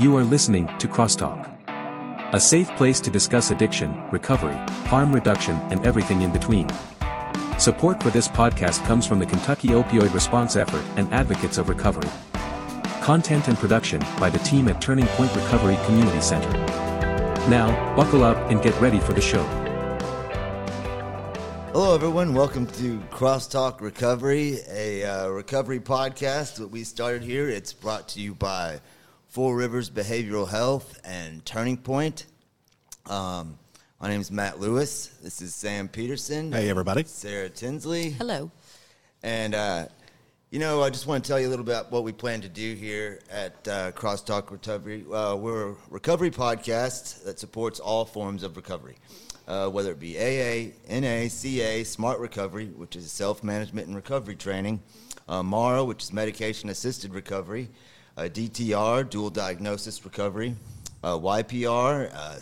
You are listening to Crosstalk, a safe place to discuss addiction, recovery, harm reduction, and everything in between. Support for this podcast comes from the Kentucky Opioid Response Effort and Advocates of Recovery. Content and production by the team at Turning Point Recovery Community Center. Now, buckle up and get ready for the show. Hello, everyone. Welcome to Crosstalk Recovery, a uh, recovery podcast that we started here. It's brought to you by Four Rivers Behavioral Health and Turning Point. Um, my name is Matt Lewis. This is Sam Peterson. Hey, everybody. Sarah Tinsley. Hello. And, uh, you know, I just want to tell you a little bit about what we plan to do here at uh, Crosstalk Recovery. Uh, we're a recovery podcast that supports all forms of recovery, uh, whether it be AA, NA, CA, Smart Recovery, which is self management and recovery training, uh, MARA, which is medication assisted recovery, DTR, dual diagnosis recovery, YPR, uh,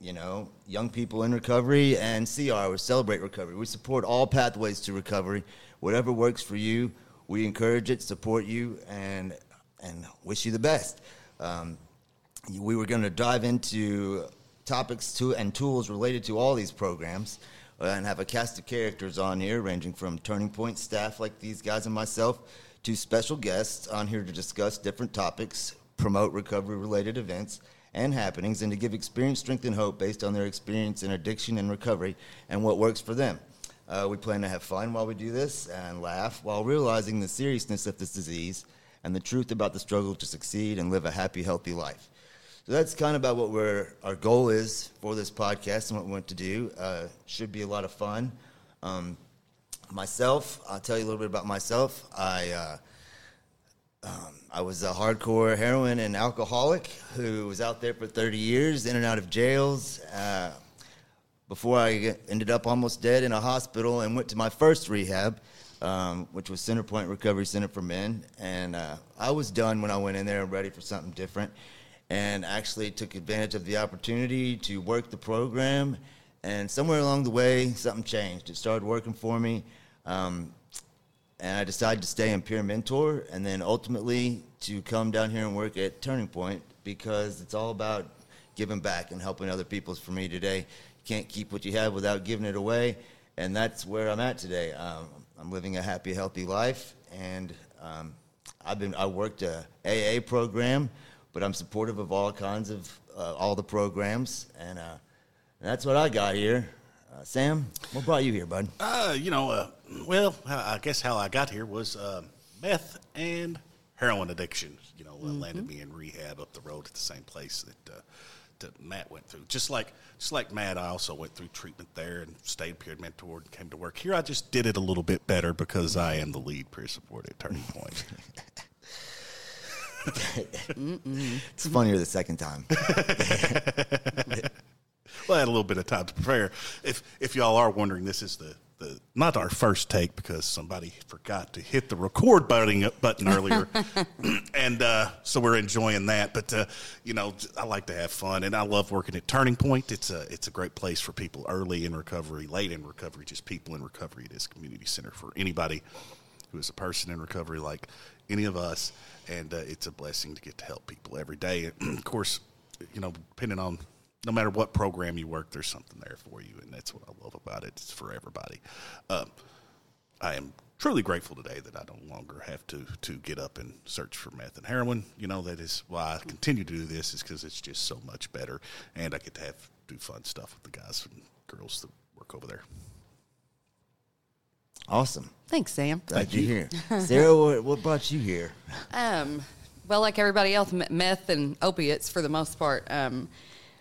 you know, young people in recovery, and CR, we celebrate recovery. We support all pathways to recovery. Whatever works for you, we encourage it, support you, and and wish you the best. Um, we were going to dive into topics to and tools related to all these programs uh, and have a cast of characters on here ranging from turning point staff like these guys and myself to special guests on here to discuss different topics promote recovery related events and happenings and to give experience strength and hope based on their experience in addiction and recovery and what works for them uh, we plan to have fun while we do this and laugh while realizing the seriousness of this disease and the truth about the struggle to succeed and live a happy healthy life so that's kind of about what we're, our goal is for this podcast and what we want to do. Uh, should be a lot of fun. Um, myself, I'll tell you a little bit about myself. I uh, um, I was a hardcore heroin and alcoholic who was out there for 30 years, in and out of jails. Uh, before I ended up almost dead in a hospital and went to my first rehab, um, which was Centerpoint Recovery Center for Men. And uh, I was done when I went in there and ready for something different and actually took advantage of the opportunity to work the program. And somewhere along the way, something changed. It started working for me. Um, and I decided to stay in Peer Mentor and then ultimately to come down here and work at Turning Point because it's all about giving back and helping other people. For me today, you can't keep what you have without giving it away. And that's where I'm at today. Um, I'm living a happy, healthy life. And um, I've been, I worked a AA program but I'm supportive of all kinds of uh, all the programs, and, uh, and that's what I got here. Uh, Sam, what brought you here, bud? Uh, you know, uh, well, I guess how I got here was uh, meth and heroin addiction. You know, mm-hmm. landed me in rehab up the road at the same place that that Matt went through. Just like just like Matt, I also went through treatment there and stayed peer mentor and came to work here. I just did it a little bit better because I am the lead peer support at Turning Point. it's funnier the second time. well, I had a little bit of time to prepare. If if y'all are wondering, this is the, the not our first take because somebody forgot to hit the record button button earlier, and uh, so we're enjoying that. But uh, you know, I like to have fun, and I love working at Turning Point. It's a it's a great place for people early in recovery, late in recovery, just people in recovery. It is community center for anybody who is a person in recovery, like any of us and uh, it's a blessing to get to help people every day. of course, you know, depending on no matter what program you work, there's something there for you, and that's what I love about it. It's for everybody. Um, I am truly grateful today that I no longer have to to get up and search for meth and heroin. You know, that is why I continue to do this is because it's just so much better, and I get to have do fun stuff with the guys and girls that work over there. Awesome. Thanks, Sam. Glad you're here. Sarah, what, what brought you here? Um, well, like everybody else, meth and opiates for the most part. Um,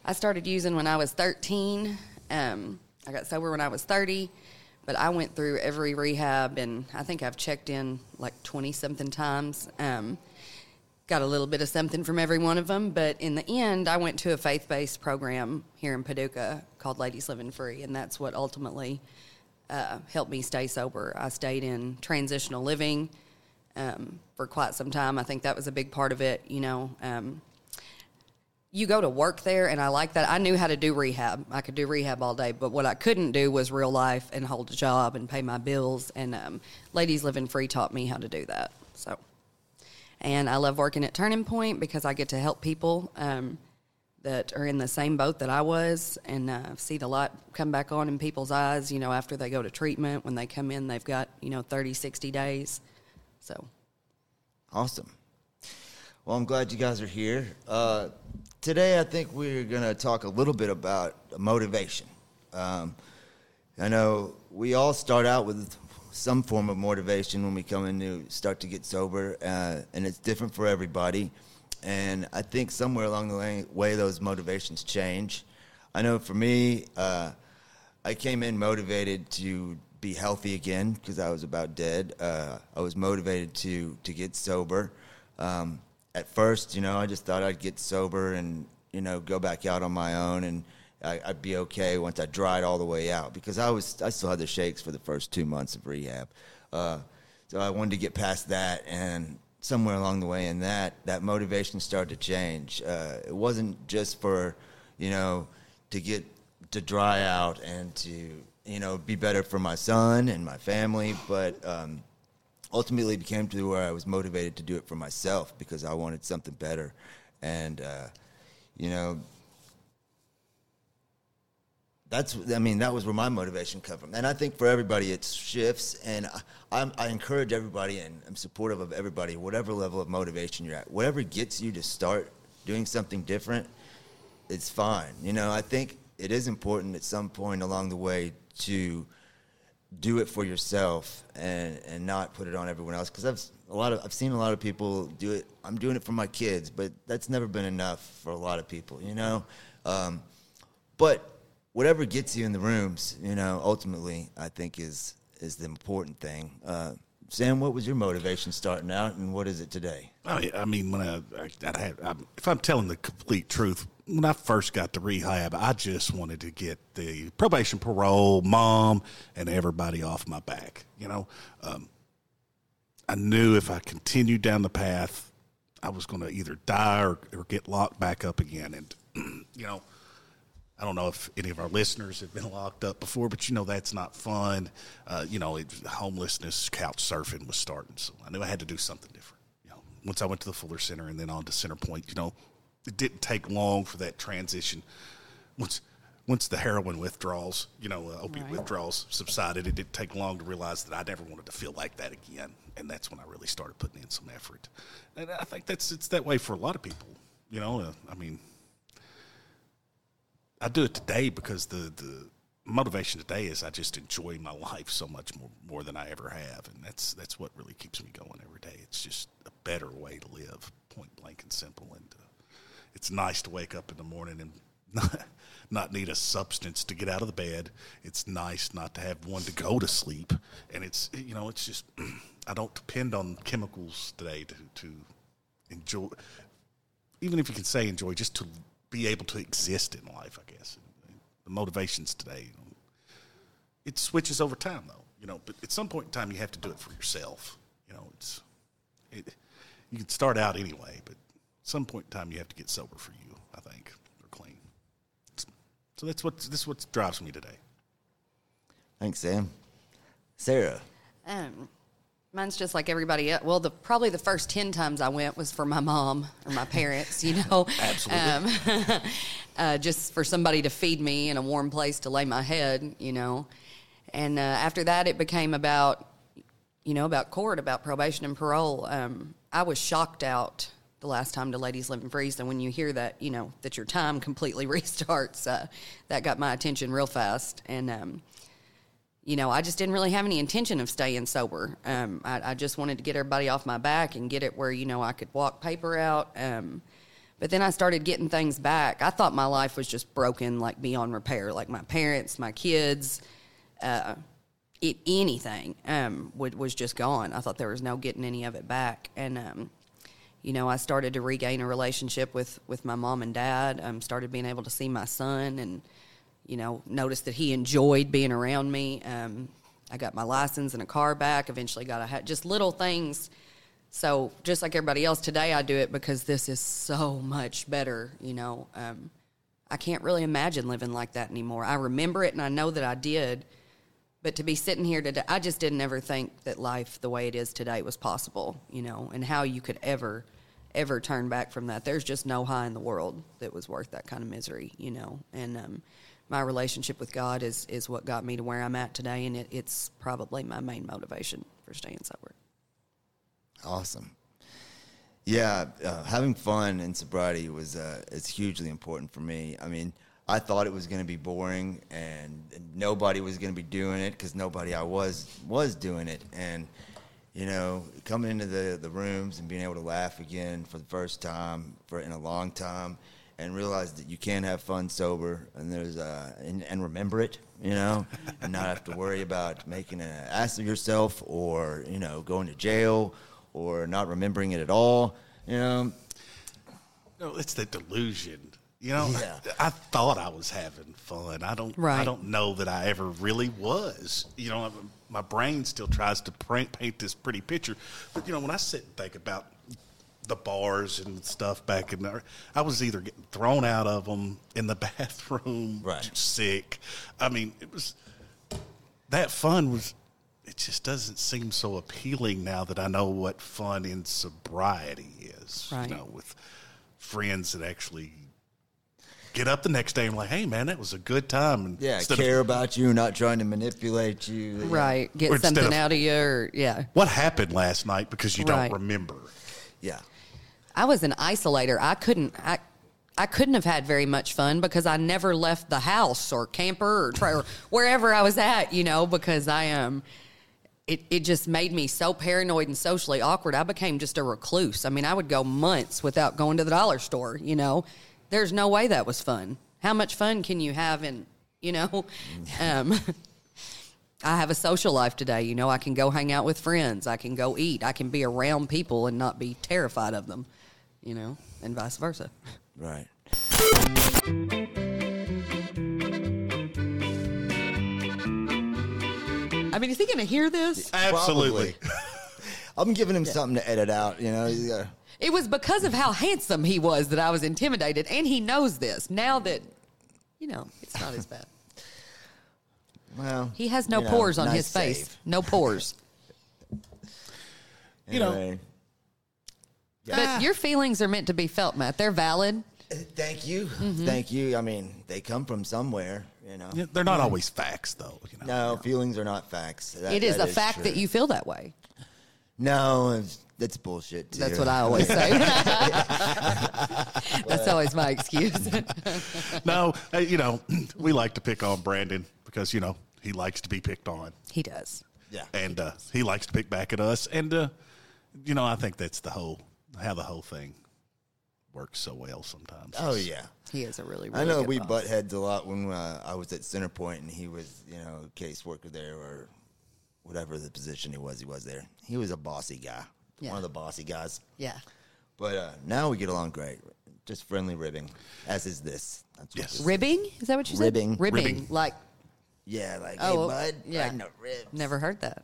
I started using when I was 13. Um, I got sober when I was 30, but I went through every rehab, and I think I've checked in like 20 something times. Um, got a little bit of something from every one of them, but in the end, I went to a faith based program here in Paducah called Ladies Living Free, and that's what ultimately uh, helped me stay sober. I stayed in transitional living um, for quite some time. I think that was a big part of it. You know, um, you go to work there, and I like that. I knew how to do rehab. I could do rehab all day, but what I couldn't do was real life and hold a job and pay my bills. And um, Ladies Living Free taught me how to do that. So, And I love working at Turning Point because I get to help people um, that are in the same boat that I was and uh, see the light come back on in people's eyes, you know, after they go to treatment. When they come in, they've got, you know, 30, 60 days. So. Awesome. Well, I'm glad you guys are here. Uh, today, I think we're going to talk a little bit about motivation. Um, I know we all start out with some form of motivation when we come in to start to get sober, uh, and it's different for everybody. And I think somewhere along the way, those motivations change. I know for me, uh, I came in motivated to be healthy again because I was about dead. Uh, I was motivated to to get sober. Um, at first, you know, I just thought I'd get sober and you know go back out on my own and I, would be okay once I dried all the way out because I was I still had the shakes for the first two months of rehab. Uh, so I wanted to get past that, and somewhere along the way in that, that motivation started to change. Uh, it wasn't just for you know to get to dry out and to you know be better for my son and my family, but um, ultimately it became to where I was motivated to do it for myself because I wanted something better, and uh, you know that's I mean that was where my motivation come from, and I think for everybody it shifts. And I, I, encourage everybody, and I'm supportive of everybody, whatever level of motivation you're at, whatever gets you to start doing something different, it's fine. You know, I think it is important at some point along the way to do it for yourself and and not put it on everyone else because I've a lot of I've seen a lot of people do it. I'm doing it for my kids, but that's never been enough for a lot of people. You know, um, but whatever gets you in the rooms, you know, ultimately, I think is is the important thing. Uh, Sam, what was your motivation starting out, and what is it today? Oh, I mean, when I, I, I I, if I'm telling the complete truth, when I first got to rehab, I just wanted to get the probation, parole, mom, and everybody off my back. You know, um, I knew if I continued down the path, I was going to either die or, or get locked back up again. And you know, I don't know if any of our listeners have been locked up before, but you know that's not fun. Uh, you know, it, homelessness, couch surfing was starting, so I knew I had to do something different. You know, once I went to the Fuller Center and then on to Centerpoint, you know, it didn't take long for that transition. Once once the heroin withdrawals, you know, uh, opiate right. withdrawals subsided, it didn't take long to realize that I never wanted to feel like that again, and that's when I really started putting in some effort. And I think that's it's that way for a lot of people. You know, uh, I mean I do it today because the the motivation today is I just enjoy my life so much more more than I ever have, and that's that's what really keeps me going every day. It's just a better way to live, point blank and simple. It's nice to wake up in the morning and not, not need a substance to get out of the bed. It's nice not to have one to go to sleep, and it's you know it's just I don't depend on chemicals today to to enjoy. Even if you can say enjoy, just to be able to exist in life, I guess. The motivations today, you know, it switches over time, though. You know, but at some point in time, you have to do it for yourself. You know, it's it, you can start out anyway, some point in time, you have to get sober for you. I think or clean. So that's what this what drives me today. Thanks, Sam. Sarah. Um, Mine's just like everybody else. Well, the probably the first ten times I went was for my mom or my parents, you know. Absolutely. Um, uh, just for somebody to feed me and a warm place to lay my head, you know. And uh, after that, it became about, you know, about court, about probation and parole. Um, I was shocked out the last time to Ladies live Living Free. And when you hear that, you know, that your time completely restarts, uh, that got my attention real fast. And um, you know, I just didn't really have any intention of staying sober. Um, I, I, just wanted to get everybody off my back and get it where, you know, I could walk paper out. Um, but then I started getting things back. I thought my life was just broken, like beyond repair. Like my parents, my kids, uh, it, anything um, would, was just gone. I thought there was no getting any of it back. And, um, you know, I started to regain a relationship with, with my mom and dad. Um, started being able to see my son and – you know, noticed that he enjoyed being around me. Um, I got my license and a car back. Eventually, got a hat. Just little things. So, just like everybody else, today I do it because this is so much better. You know, um, I can't really imagine living like that anymore. I remember it and I know that I did, But to be sitting here today, I just didn't ever think that life the way it is today was possible, you know, and how you could ever, ever turn back from that. There's just no high in the world that was worth that kind of misery, you know. And um, my relationship with God is, is what got me to where I'm at today, and it, it's probably my main motivation for staying sober. Awesome. Yeah, uh, having fun in sobriety was uh, is hugely important for me. I mean, I thought it was going to be boring and nobody was going to be doing it because nobody I was was doing it. And you know, coming into the the rooms and being able to laugh again for the first time for in a long time, and realize that you can have fun sober and there's uh and, and remember it, you know, and not have to worry about making an ass of yourself or you know going to jail or not remembering it at all. You know, No, it's the delusion. You know, Yeah. I, I thought I was having fun. I don't. Right. I don't know that I ever really was. You know, my brain still tries to paint, paint this pretty picture, but you know, when I sit and think about the bars and stuff back in there, I was either getting thrown out of them in the bathroom, Right. sick. I mean, it was that fun was. It just doesn't seem so appealing now that I know what fun in sobriety is. Right. You know, with friends that actually get up the next day and like, hey man, that was a good time. And yeah, instead care of, about you, not trying to manipulate you. Right. Or Get instead something of- out of you, or, yeah. what happened last night because you Right. don't remember. Yeah. I was an isolator. I couldn't. I, I couldn't have had very much fun because I never left the house or camper or, tra- or wherever I was at. You know, because I am. it it just made me so paranoid and socially awkward. I became just a recluse. I mean, I would go months without going to the dollar store. You know, there's no way that was fun. How much fun can you have in you know? Um, I have a social life today. You know, I can go hang out with friends. I can go eat. I can be around people and not be terrified of them. You know, and vice versa. Right. I mean, is he going to hear this? Absolutely. I'm giving him something to edit out. You know. He's gotta- It was because of how handsome he was that I was intimidated, and he knows this now that, you know, it's not as bad. well, He has no you know, pores on nice his face. No pores. You know- Anyway, But your feelings are meant to be felt, Matt. They're valid. thank you, Mm-hmm. thank you. I mean, they come from somewhere. You know. Yeah, They're not always facts, though. You know? No, feelings are not facts. That- It is that a fact true. that you feel that way. No, it's- that's bullshit. Too. That's what I always say. That's always my excuse. no, uh, you know, we like to pick on Brandon because you know he likes to be picked on, he does. Yeah. and uh, he likes to pick back at us, and uh, you know, I think that's the whole how the whole thing works so well sometimes. Oh yeah. He is a really, really I know good we boss. butt heads a lot when uh, I was at Centerpoint and he was, you know, caseworker there or whatever the position he was. He was there. He was a bossy guy, Yeah. one of the bossy guys. Yeah. But uh, now we get along great, just friendly ribbing, as is this. That's Yes. this. Ribbing? Is that what you said? Ribbing. Ribbing. Ribbing. Like, Yeah, like Oh, hey bud, yeah. riding the ribs. never heard that.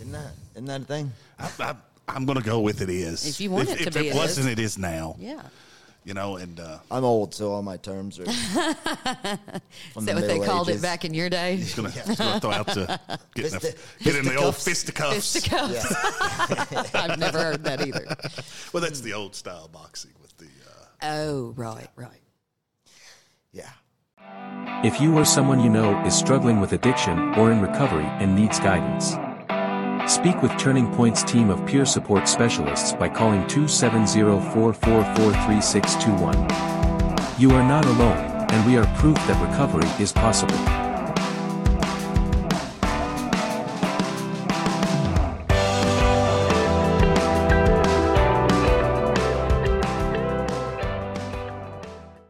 Isn't that isn't that a thing? I, I, I'm going to go with it is. If you want it to if be, it it wasn't, is. it is now. Yeah. You know, and uh, I'm old, so all my terms are. Is that what they called it back in your day? he's going to throw out to get in, the, get in the old fisticuffs. fisticuffs. Fisticuffs. I've never heard that either. Well, that's the old style boxing with the. Uh, Oh, right, right. Yeah. If you or someone you know is struggling with addiction or in recovery and needs guidance, speak with Turning Point's team of peer support specialists by calling 270-444-3621. You are not alone, and we are proof that recovery is possible.